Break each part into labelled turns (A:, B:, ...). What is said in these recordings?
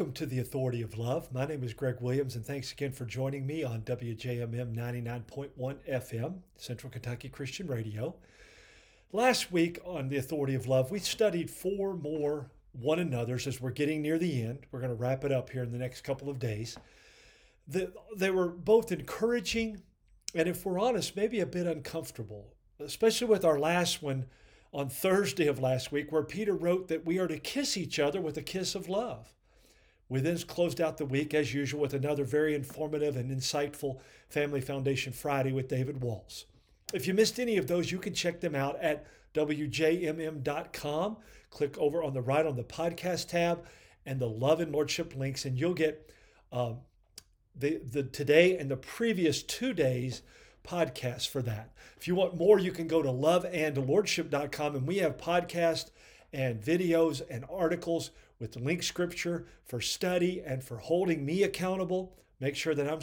A: Welcome to the Authority of Love. My name is Greg Williams, and thanks again for joining me on WJMM 99.1 FM, Central Kentucky Christian Radio. Last week on the Authority of Love, we studied four more one another's as we're getting near the end. We're going to wrap it up here in the next couple of days. The, they were both encouraging and, if we're honest, maybe a bit uncomfortable, especially with our last one on Thursday of last week, where Peter wrote that we are to kiss each other with a kiss of love. We then closed out the week, as usual, with another very informative and insightful Family Foundation Friday with David Walls. If you missed any of those, you can check them out at wjmm.com. Click over on the right on the podcast tab and the Love and Lordship links, and you'll get um, the, the today and the previous two days podcast for that. If you want more, you can go to loveandlordship.com, and we have podcasts and videos and articles with the link scripture for study and for holding me accountable. Make sure that I'm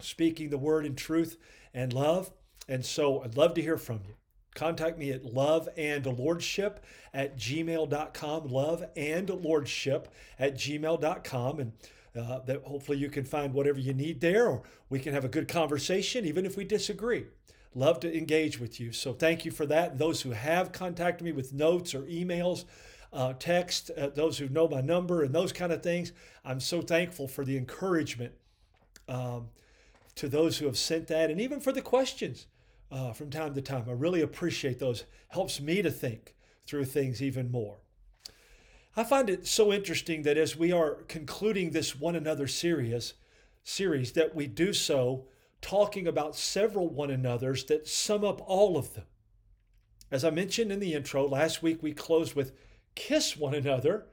A: speaking the word in truth and love. And so I'd love to hear from you. Contact me at loveandlordship at gmail.com, loveandlordship at gmail.com. And uh, that hopefully you can find whatever you need there, or we can have a good conversation, even if we disagree. Love to engage with you. So thank you for that. And those who have contacted me with notes or emails, uh, text, uh, those who know my number and those kind of things. I'm so thankful for the encouragement um, to those who have sent that and even for the questions uh, from time to time. I really appreciate those. Helps me to think through things even more. I find it so interesting that as we are concluding this one another series, series that we do so talking about several one another's that sum up all of them. As I mentioned in the intro, last week we closed with kiss one another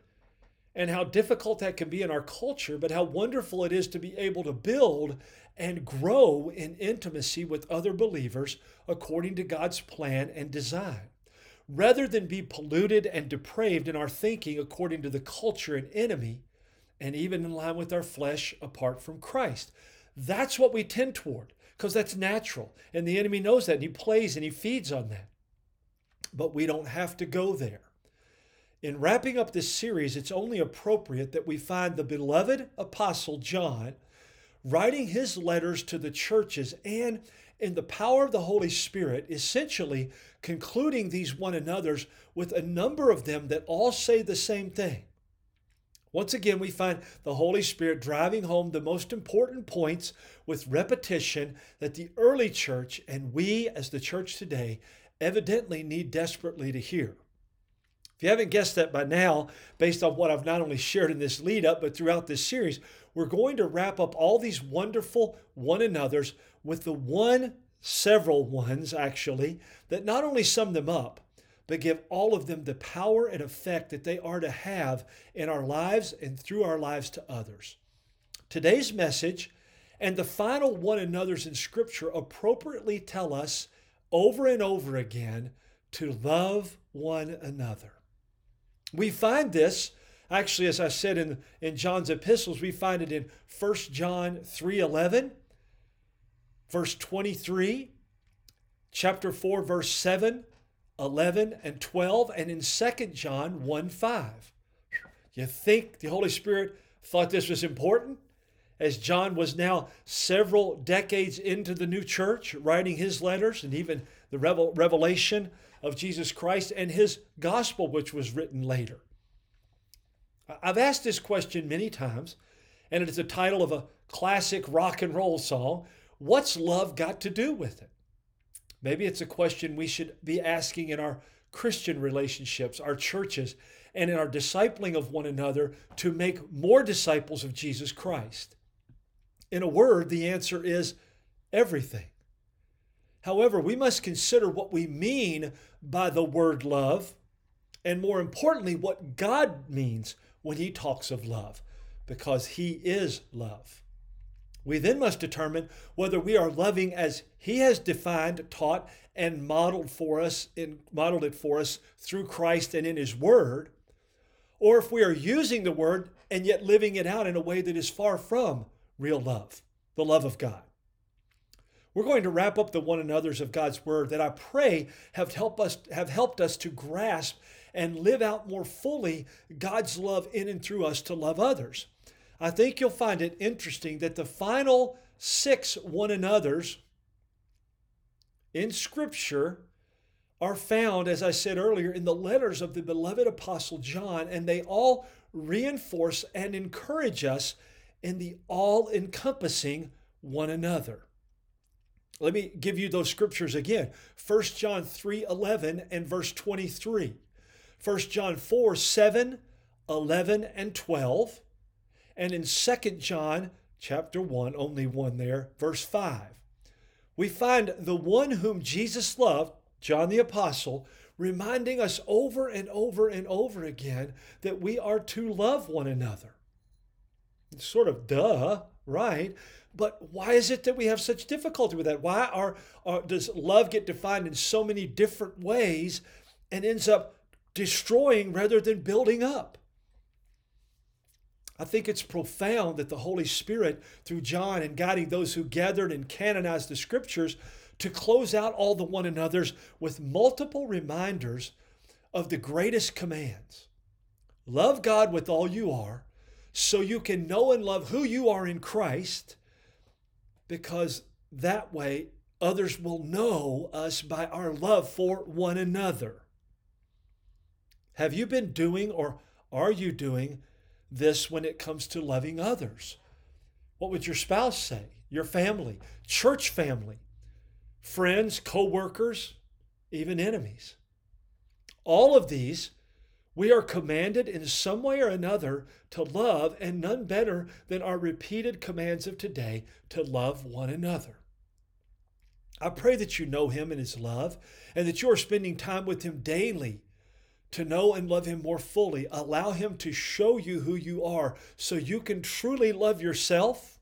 A: and how difficult that can be in our culture, but how wonderful it is to be able to build and grow in intimacy with other believers according to God's plan and design. Rather than be polluted and depraved in our thinking according to the culture and enemy, and even in line with our flesh apart from Christ. That's what we tend toward because that's natural. And the enemy knows that and he plays and he feeds on that. But we don't have to go there. In wrapping up this series, it's only appropriate that we find the beloved apostle John writing his letters to the churches and in the power of the Holy Spirit, essentially concluding these one another's with a number of them that all say the same thing. Once again, we find the Holy Spirit driving home the most important points with repetition that the early church and we as the church today evidently need desperately to hear. If you haven't guessed that by now, based on what I've not only shared in this lead up, but throughout this series, we're going to wrap up all these wonderful one another's with the one, several ones actually, that not only sum them up, but give all of them the power and effect that they are to have in our lives and through our lives to others. Today's message and the final one another's in Scripture appropriately tell us over and over again to love one another. We find this actually as I said in, in John's epistles, we find it in 1 John 3:11, verse 23, chapter 4 verse 7, 11 and 12 and in 2 John 1 5. You think the Holy Spirit thought this was important? As John was now several decades into the new church, writing his letters and even the revelation of Jesus Christ and his gospel, which was written later. I've asked this question many times, and it is the title of a classic rock and roll song. What's love got to do with it? Maybe it's a question we should be asking in our Christian relationships, our churches, and in our discipling of one another to make more disciples of Jesus Christ. In a word, the answer is everything. However, we must consider what we mean by the word love, and more importantly, what God means when He talks of love, because He is love. We then must determine whether we are loving as He has defined, taught, and modeled for us, in, modeled it for us through Christ and in His Word, or if we are using the Word and yet living it out in a way that is far from real love, the love of God. We're going to wrap up the one another's of God's word that I pray have helped us have helped us to grasp and live out more fully God's love in and through us to love others. I think you'll find it interesting that the final six one another's in Scripture are found, as I said earlier, in the letters of the beloved Apostle John, and they all reinforce and encourage us in the all encompassing one another. Let me give you those scriptures again. 1 John 3 11 and verse 23. 1 John 4 7, 11, and 12. And in 2 John chapter 1, only one there, verse 5. We find the one whom Jesus loved, John the Apostle, reminding us over and over and over again that we are to love one another. It's sort of duh, right? But why is it that we have such difficulty with that? Why are, are, does love get defined in so many different ways and ends up destroying rather than building up? I think it's profound that the Holy Spirit, through John and guiding those who gathered and canonized the scriptures, to close out all the one another's with multiple reminders of the greatest commands. Love God with all you are, so you can know and love who you are in Christ because that way others will know us by our love for one another. Have you been doing or are you doing this when it comes to loving others? What would your spouse say? Your family, church family, friends, co workers, even enemies. All of these we are commanded in some way or another to love, and none better than our repeated commands of today to love one another. I pray that you know Him and His love, and that you are spending time with Him daily to know and love Him more fully. Allow Him to show you who you are so you can truly love yourself,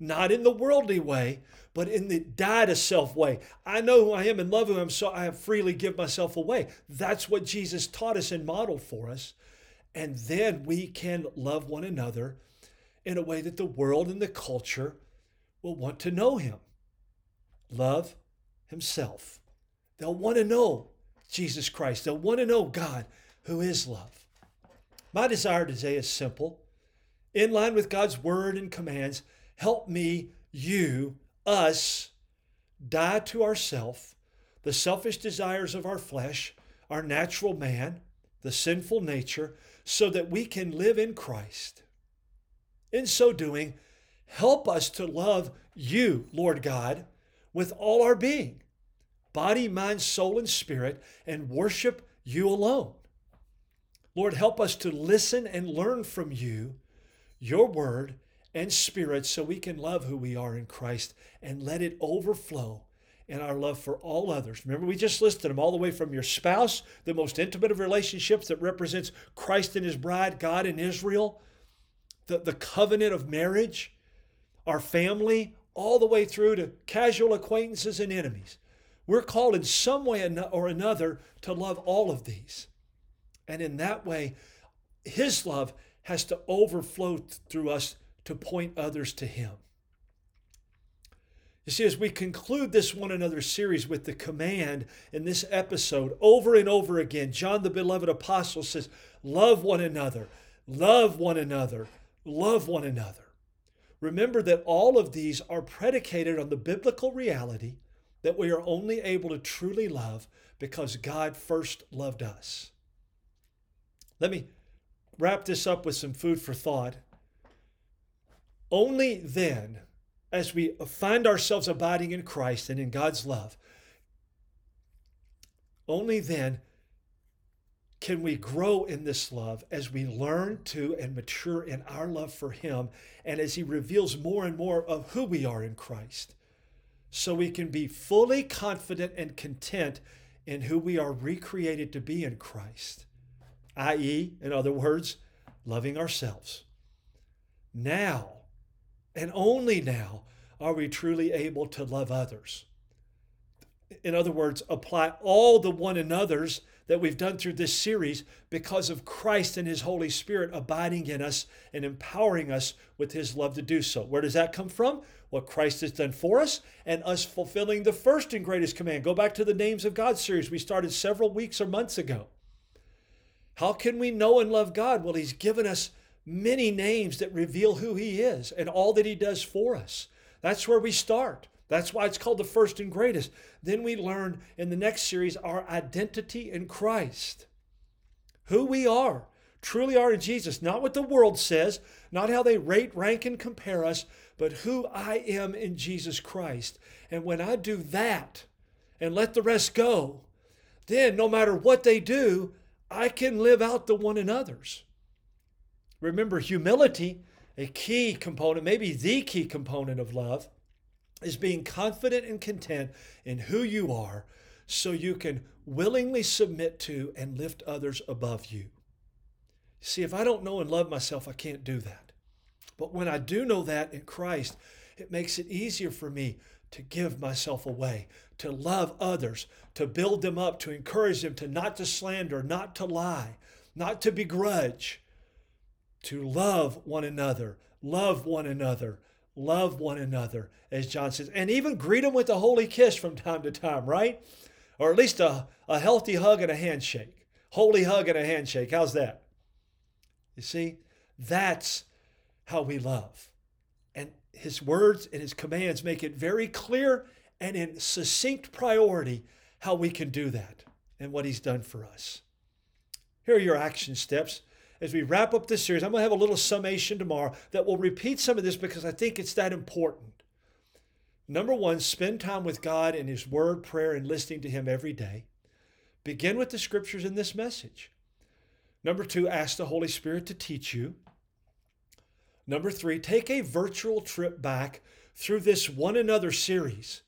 A: not in the worldly way, but in the die to self way. I know who I am and love who I am, so I freely give myself away. That's what Jesus taught us and modeled for us. And then we can love one another in a way that the world and the culture will want to know him. Love himself. They'll want to know Jesus Christ. They'll want to know God, who is love. My desire today is simple. In line with God's word and commands, help me, you, us die to ourself, the selfish desires of our flesh, our natural man, the sinful nature, so that we can live in Christ. In so doing, help us to love you, Lord God, with all our being, body, mind, soul, and spirit, and worship you alone. Lord, help us to listen and learn from you, your word, and spirit so we can love who we are in Christ and let it overflow in our love for all others. Remember, we just listed them all the way from your spouse, the most intimate of relationships that represents Christ and his bride, God and Israel, the, the covenant of marriage, our family, all the way through to casual acquaintances and enemies. We're called in some way or another to love all of these. And in that way, his love has to overflow through us to point others to Him. You see, as we conclude this one another series with the command in this episode over and over again, John the beloved apostle says, Love one another, love one another, love one another. Remember that all of these are predicated on the biblical reality that we are only able to truly love because God first loved us. Let me wrap this up with some food for thought only then, as we find ourselves abiding in Christ and in God's love, only then can we grow in this love as we learn to and mature in our love for Him and as He reveals more and more of who we are in Christ. So we can be fully confident and content in who we are recreated to be in Christ, i.e., in other words, loving ourselves. Now, and only now are we truly able to love others. In other words, apply all the one another's that we've done through this series because of Christ and His Holy Spirit abiding in us and empowering us with His love to do so. Where does that come from? What Christ has done for us and us fulfilling the first and greatest command. Go back to the Names of God series we started several weeks or months ago. How can we know and love God? Well, He's given us many names that reveal who He is and all that He does for us. That's where we start. That's why it's called the first and greatest. Then we learn in the next series our identity in Christ, who we are, truly are in Jesus, not what the world says, not how they rate, rank, and compare us, but who I am in Jesus Christ. And when I do that and let the rest go, then no matter what they do, I can live out the one another's. Remember, humility, a key component, maybe the key component of love, is being confident and content in who you are so you can willingly submit to and lift others above you. See, if I don't know and love myself, I can't do that. But when I do know that in Christ, it makes it easier for me to give myself away, to love others, to build them up, to encourage them to not to slander, not to lie, not to begrudge, to love one another, love one another, love one another, as John says, and even greet them with a holy kiss from time to time, right? Or at least a, a healthy hug and a handshake. Holy hug and a handshake. How's that? You see, that's how we love. And his words and his commands make it very clear and in succinct priority how we can do that and what he's done for us. Here are your action steps as we wrap up this series, I'm going to have a little summation tomorrow that will repeat some of this because I think it's that important. Number one, spend time with God in His Word, prayer, and listening to Him every day. Begin with the scriptures in this message. Number two, ask the Holy Spirit to teach you. Number three, take a virtual trip back through this one another series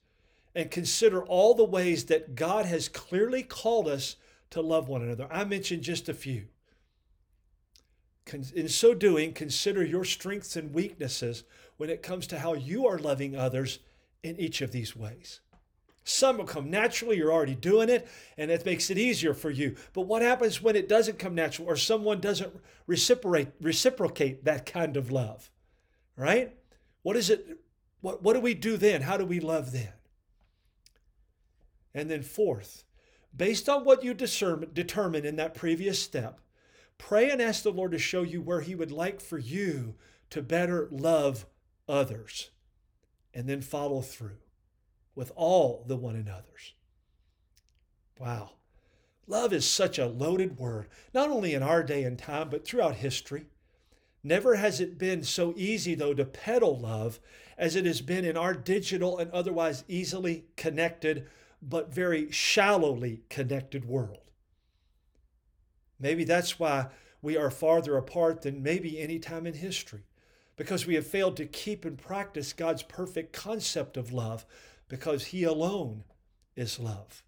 A: and consider all the ways that God has clearly called us to love one another. I mentioned just a few. In so doing, consider your strengths and weaknesses when it comes to how you are loving others in each of these ways. Some will come naturally, you're already doing it, and it makes it easier for you. But what happens when it doesn't come natural or someone doesn't reciprocate, reciprocate that kind of love? Right? What is it? What, what do we do then? How do we love then? And then, fourth, based on what you discern, determine in that previous step, Pray and ask the Lord to show you where He would like for you to better love others. And then follow through with all the one another's. Wow. Love is such a loaded word, not only in our day and time, but throughout history. Never has it been so easy, though, to peddle love as it has been in our digital and otherwise easily connected, but very shallowly connected world. Maybe that's why we are farther apart than maybe any time in history, because we have failed to keep and practice God's perfect concept of love, because He alone is love.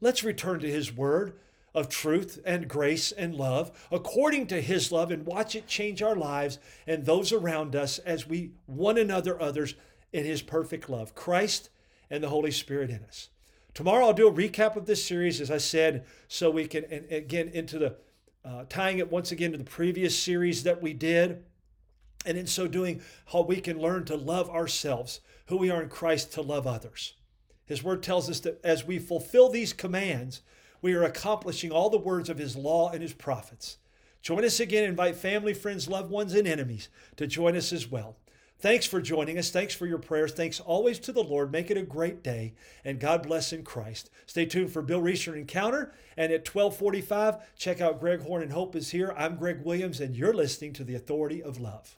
A: Let's return to His Word of truth and grace and love according to His love and watch it change our lives and those around us as we one another others in His perfect love, Christ and the Holy Spirit in us. Tomorrow I'll do a recap of this series, as I said, so we can, and again, into the uh, tying it once again to the previous series that we did. And in so doing, how we can learn to love ourselves, who we are in Christ, to love others. His word tells us that as we fulfill these commands, we are accomplishing all the words of His law and His prophets. Join us again. Invite family, friends, loved ones, and enemies to join us as well. Thanks for joining us. Thanks for your prayers. Thanks always to the Lord. Make it a great day, and God bless in Christ. Stay tuned for Bill Reeser Encounter, and at 1245, check out Greg Horn and Hope is here. I'm Greg Williams, and you're listening to The Authority of Love.